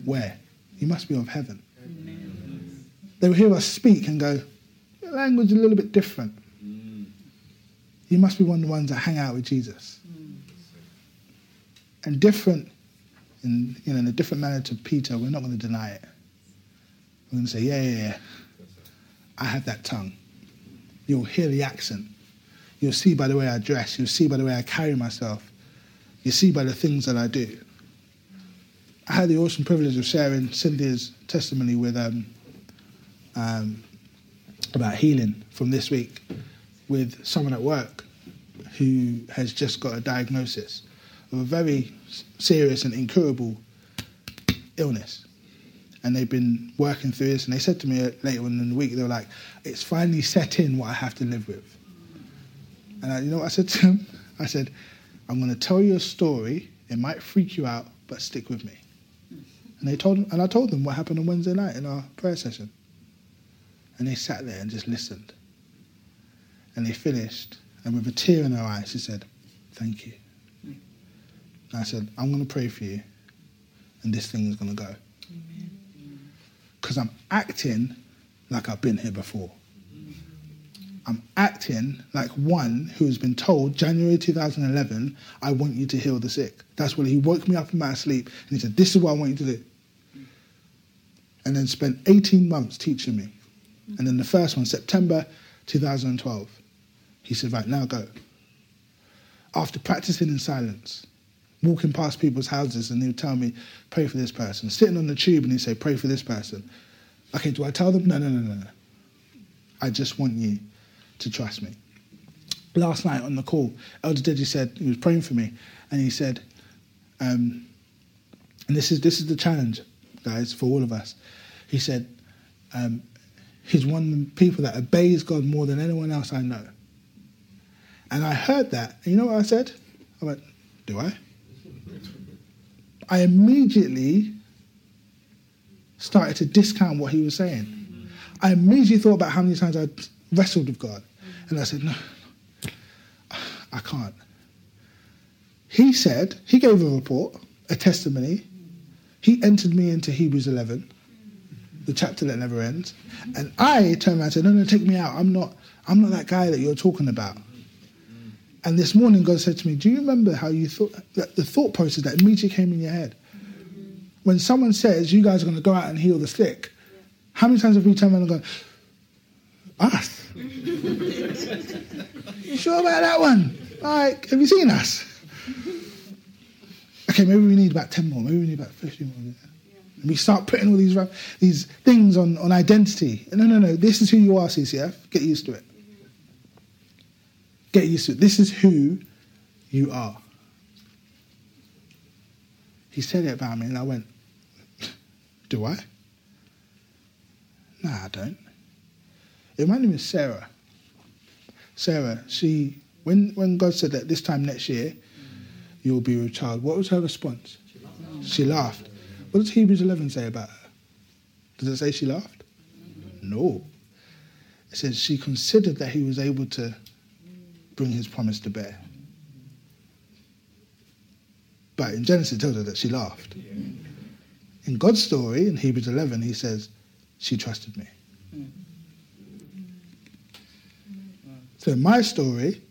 Where? You must be of heaven. They will hear us speak and go, Your language is a little bit different. You must be one of the ones that hang out with Jesus. And different, in, you know, in a different manner to Peter, we're not going to deny it. We're going to say, Yeah, yeah, yeah. I have that tongue. You'll hear the accent. You'll see by the way I dress. You'll see by the way I carry myself. You see by the things that I do. I had the awesome privilege of sharing Cynthia's testimony with um, um, about healing from this week with someone at work who has just got a diagnosis of a very serious and incurable illness. And they've been working through this. And they said to me uh, later on in the week, they were like, it's finally set in what I have to live with. And I, you know what I said to them? I said, I'm going to tell you a story. It might freak you out, but stick with me. And they told, and I told them what happened on Wednesday night in our prayer session. And they sat there and just listened. And they finished, and with a tear in her eyes, she said, "Thank you." And I said, "I'm going to pray for you, and this thing is going to go." Because I'm acting like I've been here before. Mm. I'm acting like one who has been told January 2011, I want you to heal the sick. That's what he woke me up in my sleep and he said, This is what I want you to do. Mm. And then spent 18 months teaching me. And then the first one, September 2012, he said, Right, now go. After practicing in silence, walking past people's houses and he would tell me, Pray for this person. Sitting on the tube and he'd say, Pray for this person. Okay, do I tell them? No, no, no, no, no. I just want you to trust me. Last night on the call, Elder Deji said he was praying for me, and he said, um, and this is this is the challenge, guys, for all of us. He said, um, he's one of the people that obeys God more than anyone else I know. And I heard that. And you know what I said? I went, Do I? I immediately started to discount what he was saying. I immediately thought about how many times I'd wrestled with God. And I said, No, I can't. He said, He gave a report, a testimony. He entered me into Hebrews 11, the chapter that never ends. And I turned around and said, No, no, take me out. I'm not, I'm not that guy that you're talking about. And this morning, God said to me, Do you remember how you thought, that the thought process that immediately came in your head? When someone says, You guys are going to go out and heal the sick, how many times have we turned around and gone, Us? you sure about that one? Like, have you seen us? Okay, maybe we need about 10 more, maybe we need about 15 more. And we start putting all these, these things on, on identity. No, no, no, this is who you are, CCF. Get used to it. Get used to it. This is who you are. He said it about me, and I went, Do I? No, I don't. It reminded me of Sarah. Sarah, she when when God said that this time next year you will be with child, what was her response? She laughed. She laughed. What does Hebrews 11 say about her? Does it say she laughed? No. It says she considered that he was able to bring his promise to bear. But in Genesis, it tells her that she laughed. In God's story, in Hebrews 11, he says, She trusted me. Mm. So in my story,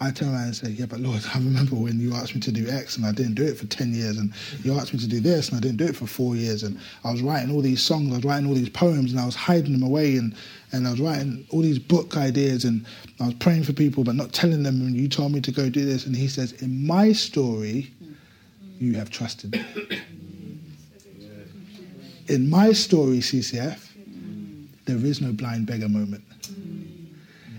I turn around and say, Yeah, but Lord, *laughs* I remember when you asked me to do X and I didn't do it for 10 years, and you asked me to do this and I didn't do it for four years, and I was writing all these songs, I was writing all these poems, and I was hiding them away, and, and I was writing all these book ideas, and I was praying for people but not telling them, and you told me to go do this. And he says, In my story, you have trusted me. In my story, CCF, there is no blind beggar moment.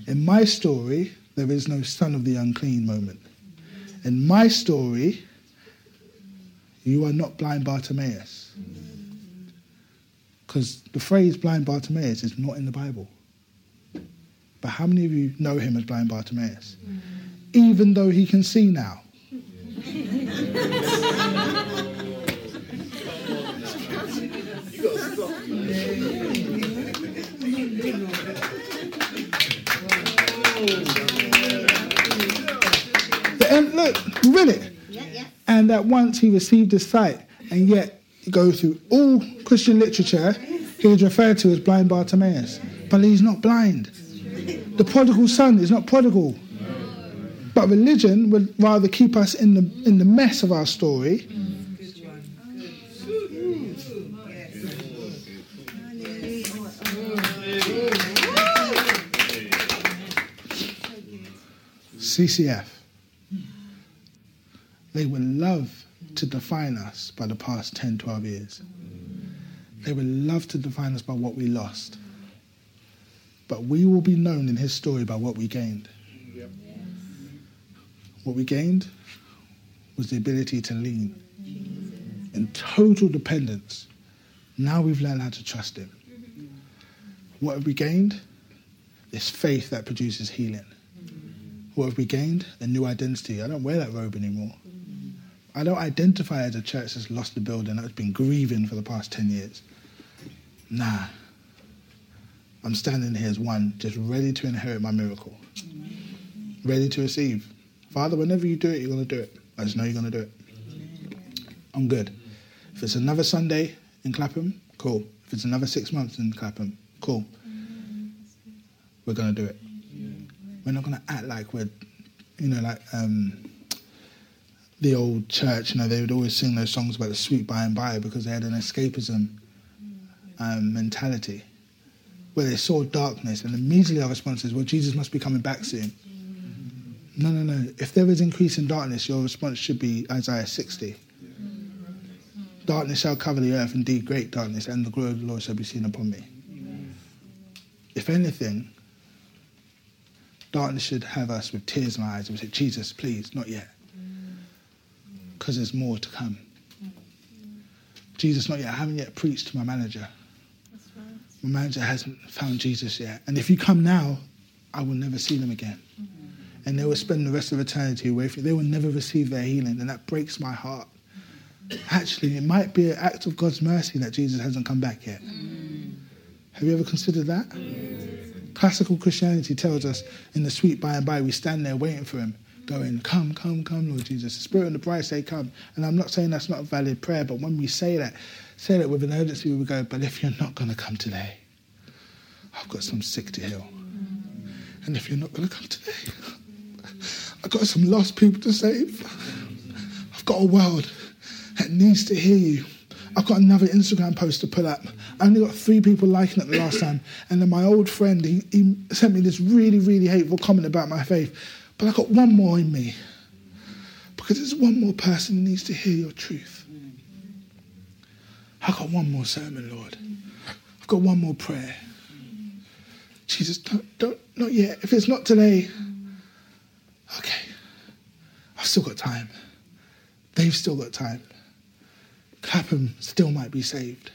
In my story, there is no son of the unclean moment. In my story, you are not blind Bartimaeus. Because the phrase blind Bartimaeus is not in the Bible. But how many of you know him as blind Bartimaeus? Even though he can see now. *laughs* And look, read it. Yeah, yeah. And at once he received his sight, and yet go through all Christian literature, he is referred to as blind Bartimaeus. But he's not blind. The prodigal son is not prodigal. But religion would rather keep us in the in the mess of our story. CCF. They would love to define us by the past 10, 12 years. They would love to define us by what we lost. But we will be known in his story by what we gained. What we gained was the ability to lean in total dependence. Now we've learned how to trust him. What have we gained? This faith that produces healing. What have we gained? A new identity. I don't wear that robe anymore. I don't identify as a church that's lost the building, that's been grieving for the past 10 years. Nah. I'm standing here as one, just ready to inherit my miracle, ready to receive. Father, whenever you do it, you're going to do it. I just know you're going to do it. I'm good. If it's another Sunday in Clapham, cool. If it's another six months in Clapham, cool. We're going to do it. We're not going to act like we're, you know, like um, the old church. You know, they would always sing those songs about the sweet by and by because they had an escapism mm. um, mentality where they saw darkness and immediately our response is, well, Jesus must be coming back soon. Mm. No, no, no. If there is increase in darkness, your response should be Isaiah 60. Mm. Darkness shall cover the earth, indeed great darkness, and the glory of the Lord shall be seen upon me. If anything, darkness should have us with tears in our eyes and we say, Jesus, please, not yet. Because there's more to come. Jesus, not yet. I haven't yet preached to my manager. My manager hasn't found Jesus yet. And if you come now, I will never see them again. Mm-hmm. And they will spend the rest of eternity away from you. They will never receive their healing. And that breaks my heart. Mm-hmm. Actually, it might be an act of God's mercy that Jesus hasn't come back yet. Mm. Have you ever considered that? Mm. Classical Christianity tells us in the sweet by and by, we stand there waiting for him, going, Come, come, come, Lord Jesus. The Spirit and the bride say, Come. And I'm not saying that's not a valid prayer, but when we say that, say that with an urgency, we go, But if you're not going to come today, I've got some sick to heal. And if you're not going to come today, *laughs* I've got some lost people to save. I've got a world that needs to hear you. I've got another Instagram post to put up. I only got three people liking it the last time. And then my old friend, he, he sent me this really, really hateful comment about my faith. But I've got one more in me. Because there's one more person who needs to hear your truth. I've got one more sermon, Lord. I've got one more prayer. Jesus, don't, don't, not yet. If it's not today, okay. I've still got time. They've still got time. Clapham still might be saved.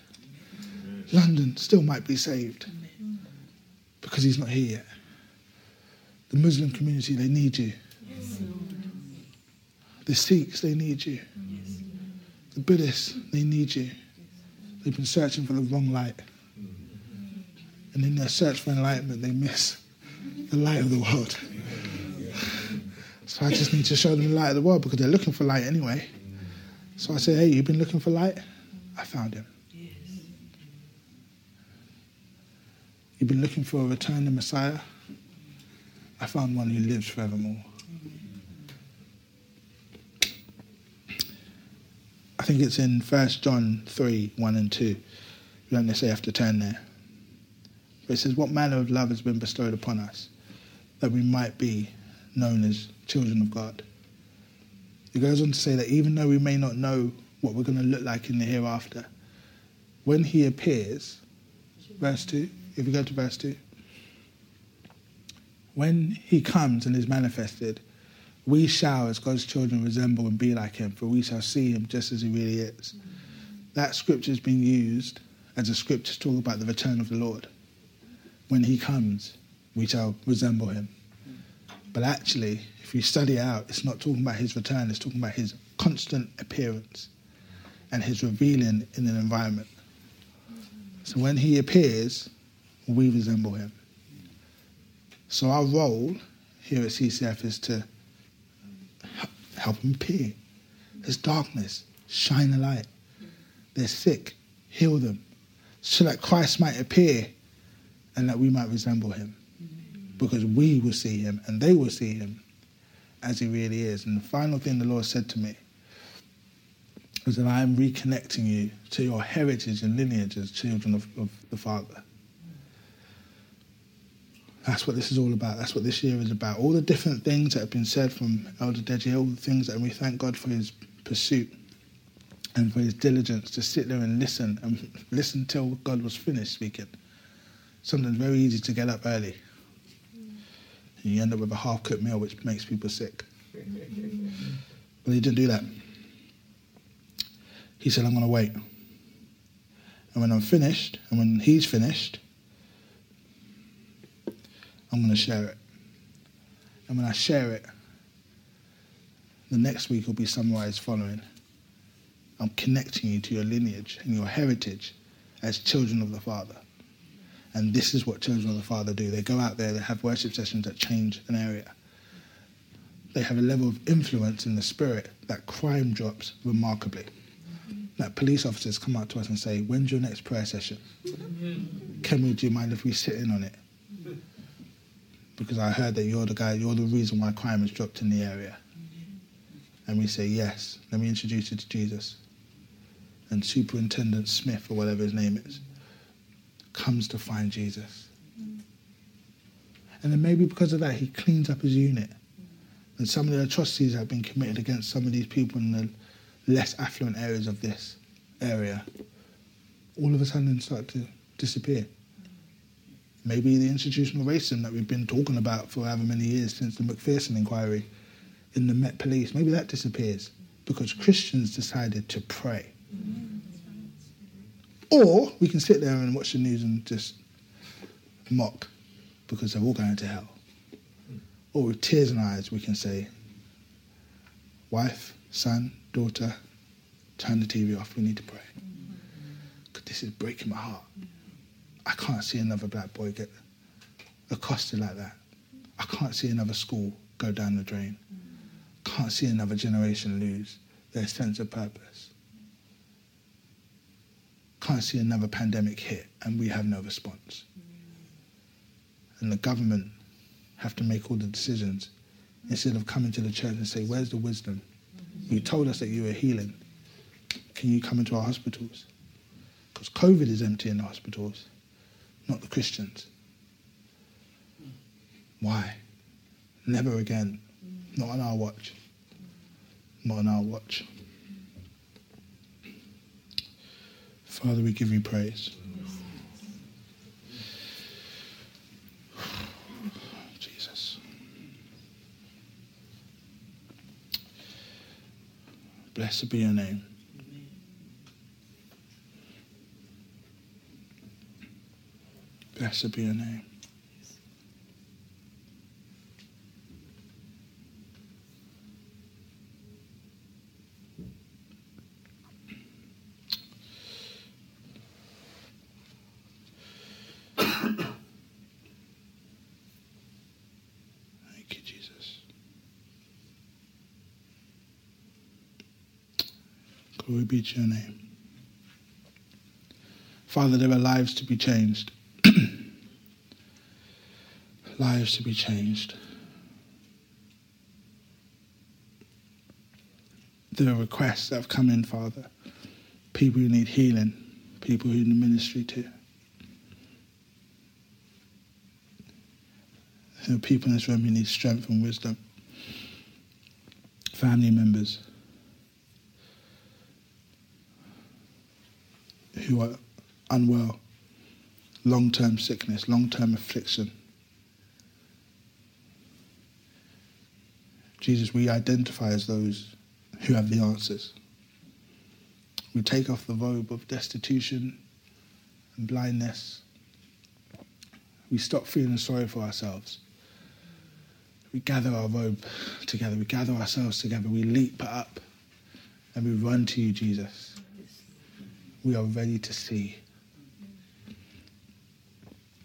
London still might be saved because he's not here yet. The Muslim community, they need you. The Sikhs, they need you. The Buddhists, they need you. They've been searching for the wrong light. And in their search for enlightenment, they miss the light of the world. So I just need to show them the light of the world because they're looking for light anyway. So I say, hey, you've been looking for light? I found him. You've been looking for a return to Messiah? I found one who lives forevermore. I think it's in 1 John 3 1 and 2. You don't necessarily have to turn there. But it says, What manner of love has been bestowed upon us that we might be known as children of God? It goes on to say that even though we may not know what we're going to look like in the hereafter, when he appears, verse 2, if you go to verse 2, when he comes and is manifested, we shall, as God's children, resemble and be like him, for we shall see him just as he really is. That scripture has been used as a scripture to talk about the return of the Lord. When he comes, we shall resemble him. But actually, if you study out, it's not talking about his return, it's talking about his constant appearance and his revealing in an environment. So when he appears, we resemble him. So our role here at CCF is to help them appear. There's darkness, shine a light. They're sick, heal them, so that Christ might appear and that we might resemble him. Because we will see him and they will see him as he really is. And the final thing the Lord said to me was that I am reconnecting you to your heritage and lineage as children of, of the Father. That's what this is all about. That's what this year is about. All the different things that have been said from Elder Deji, all the things that we thank God for his pursuit and for his diligence to sit there and listen and listen till God was finished speaking. Something very easy to get up early. You end up with a half cooked meal which makes people sick. But he didn't do that. He said, I'm going to wait. And when I'm finished, and when he's finished, I'm going to share it. And when I share it, the next week will be summarized following. I'm connecting you to your lineage and your heritage as children of the Father. And this is what children of the Father do. They go out there, they have worship sessions that change an area. They have a level of influence in the spirit that crime drops remarkably. That police officers come out to us and say, When's your next prayer session? Can we, do you mind if we sit in on it? Because I heard that you're the guy, you're the reason why crime has dropped in the area. And we say, Yes, let me introduce you to Jesus. And Superintendent Smith, or whatever his name is, comes to find Jesus. And then maybe because of that, he cleans up his unit. And some of the atrocities have been committed against some of these people in the less affluent areas of this area, all of a sudden start to disappear. Maybe the institutional racism that we've been talking about for however many years since the Macpherson inquiry in the Met Police, maybe that disappears because Christians decided to pray. Or we can sit there and watch the news and just mock because they're all going to hell. Or with tears in our eyes, we can say, wife, son, daughter, turn the TV off. We need to pray. Because this is breaking my heart. I can't see another black boy get accosted like that. I can't see another school go down the drain. Can't see another generation lose their sense of purpose. Can't see another pandemic hit and we have no response. And the government have to make all the decisions instead of coming to the church and say, Where's the wisdom? You told us that you were healing. Can you come into our hospitals? Because COVID is empty in the hospitals, not the Christians. Why? Never again. Not on our watch. Not on our watch. Father, we give you praise. Jesus. Blessed be your name. Blessed be your name. Thank you, Jesus. Glory be your name. Father, there are lives to be changed. Lives to be changed. Are requests that have come in, Father. People who need healing, people who need ministry to. There are people in this room who need strength and wisdom. Family members who are unwell, long term sickness, long term affliction. Jesus, we identify as those who have the answers. We take off the robe of destitution and blindness. We stop feeling sorry for ourselves. We gather our robe together. We gather ourselves together. We leap up and we run to you, Jesus. We are ready to see.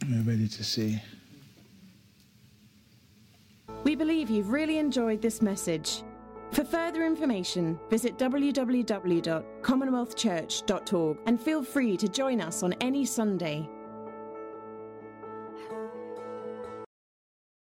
We're ready to see. We believe you've really enjoyed this message. For further information, visit www.commonwealthchurch.org and feel free to join us on any Sunday.